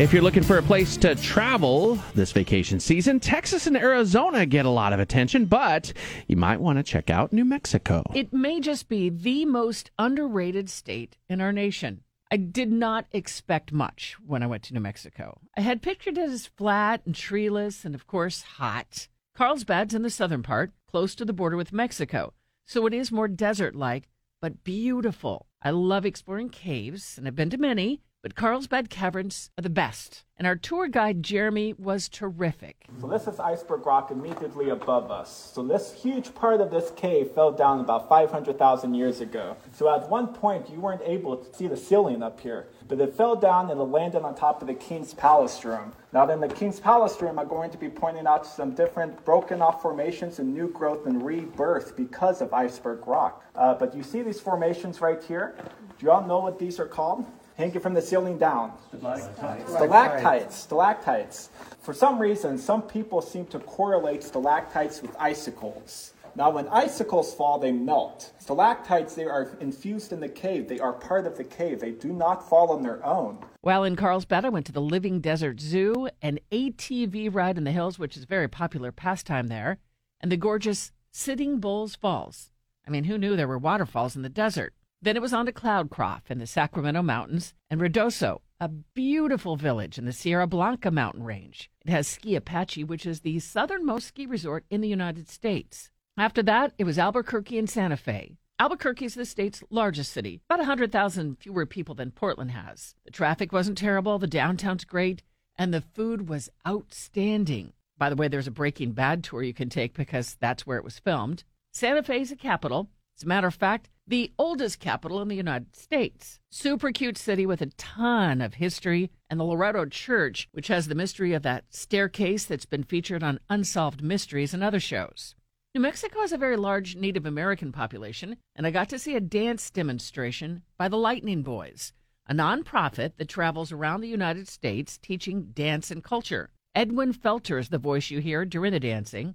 If you're looking for a place to travel this vacation season, Texas and Arizona get a lot of attention, but you might want to check out New Mexico. It may just be the most underrated state in our nation. I did not expect much when I went to New Mexico. I had pictured it as flat and treeless and, of course, hot. Carlsbad's in the southern part, close to the border with Mexico, so it is more desert like, but beautiful. I love exploring caves, and I've been to many but Carlsbad Caverns are the best. And our tour guide, Jeremy, was terrific. So, this is iceberg rock immediately above us. So, this huge part of this cave fell down about 500,000 years ago. So, at one point, you weren't able to see the ceiling up here, but it fell down and it landed on top of the King's Palace room. Now, in the King's Palace room, I'm going to be pointing out some different broken off formations and new growth and rebirth because of iceberg rock. Uh, but you see these formations right here? Do you all know what these are called? Hanging from the ceiling down. Stalactites. Stalactites. Stalactites. For some reason, some people seem to correlate stalactites with icicles. Now, when icicles fall, they melt. Stalactites, they are infused in the cave. They are part of the cave. They do not fall on their own. While in Carlsbad, I went to the Living Desert Zoo, an ATV ride in the hills, which is a very popular pastime there, and the gorgeous Sitting Bulls Falls. I mean, who knew there were waterfalls in the desert? Then it was on to Cloudcroft in the Sacramento Mountains and Ruidoso, a beautiful village in the Sierra Blanca mountain range. It has Ski Apache, which is the southernmost ski resort in the United States. After that, it was Albuquerque and Santa Fe. Albuquerque is the state's largest city, about 100,000 fewer people than Portland has. The traffic wasn't terrible, the downtown's great, and the food was outstanding. By the way, there's a Breaking Bad tour you can take because that's where it was filmed. Santa Fe is the capital. As a matter of fact, the oldest capital in the United States. Super cute city with a ton of history, and the Loretto Church, which has the mystery of that staircase that's been featured on Unsolved Mysteries and other shows. New Mexico has a very large Native American population, and I got to see a dance demonstration by the Lightning Boys, a nonprofit that travels around the United States teaching dance and culture. Edwin Felter is the voice you hear during the dancing.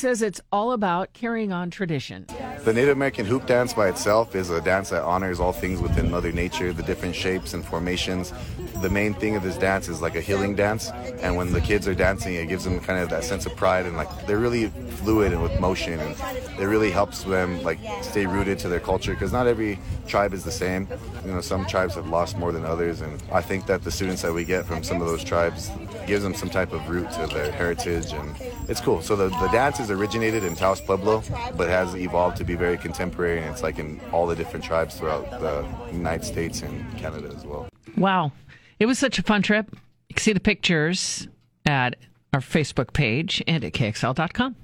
Says it's all about carrying on tradition. The Native American hoop dance by itself is a dance that honors all things within Mother Nature, the different shapes and formations. The main thing of this dance is like a healing dance, and when the kids are dancing, it gives them kind of that sense of pride and like they're really fluid and with motion, and it really helps them like stay rooted to their culture because not every tribe is the same. You know, some tribes have lost more than others, and I think that the students that we get from some of those tribes gives them some type of root to their heritage, and it's cool. So the, the dance is originated in Taos Pueblo, but has evolved to be very contemporary, and it's like in all the different tribes throughout the United States and Canada as well. Wow. It was such a fun trip. You can see the pictures at our Facebook page and at KXL.com.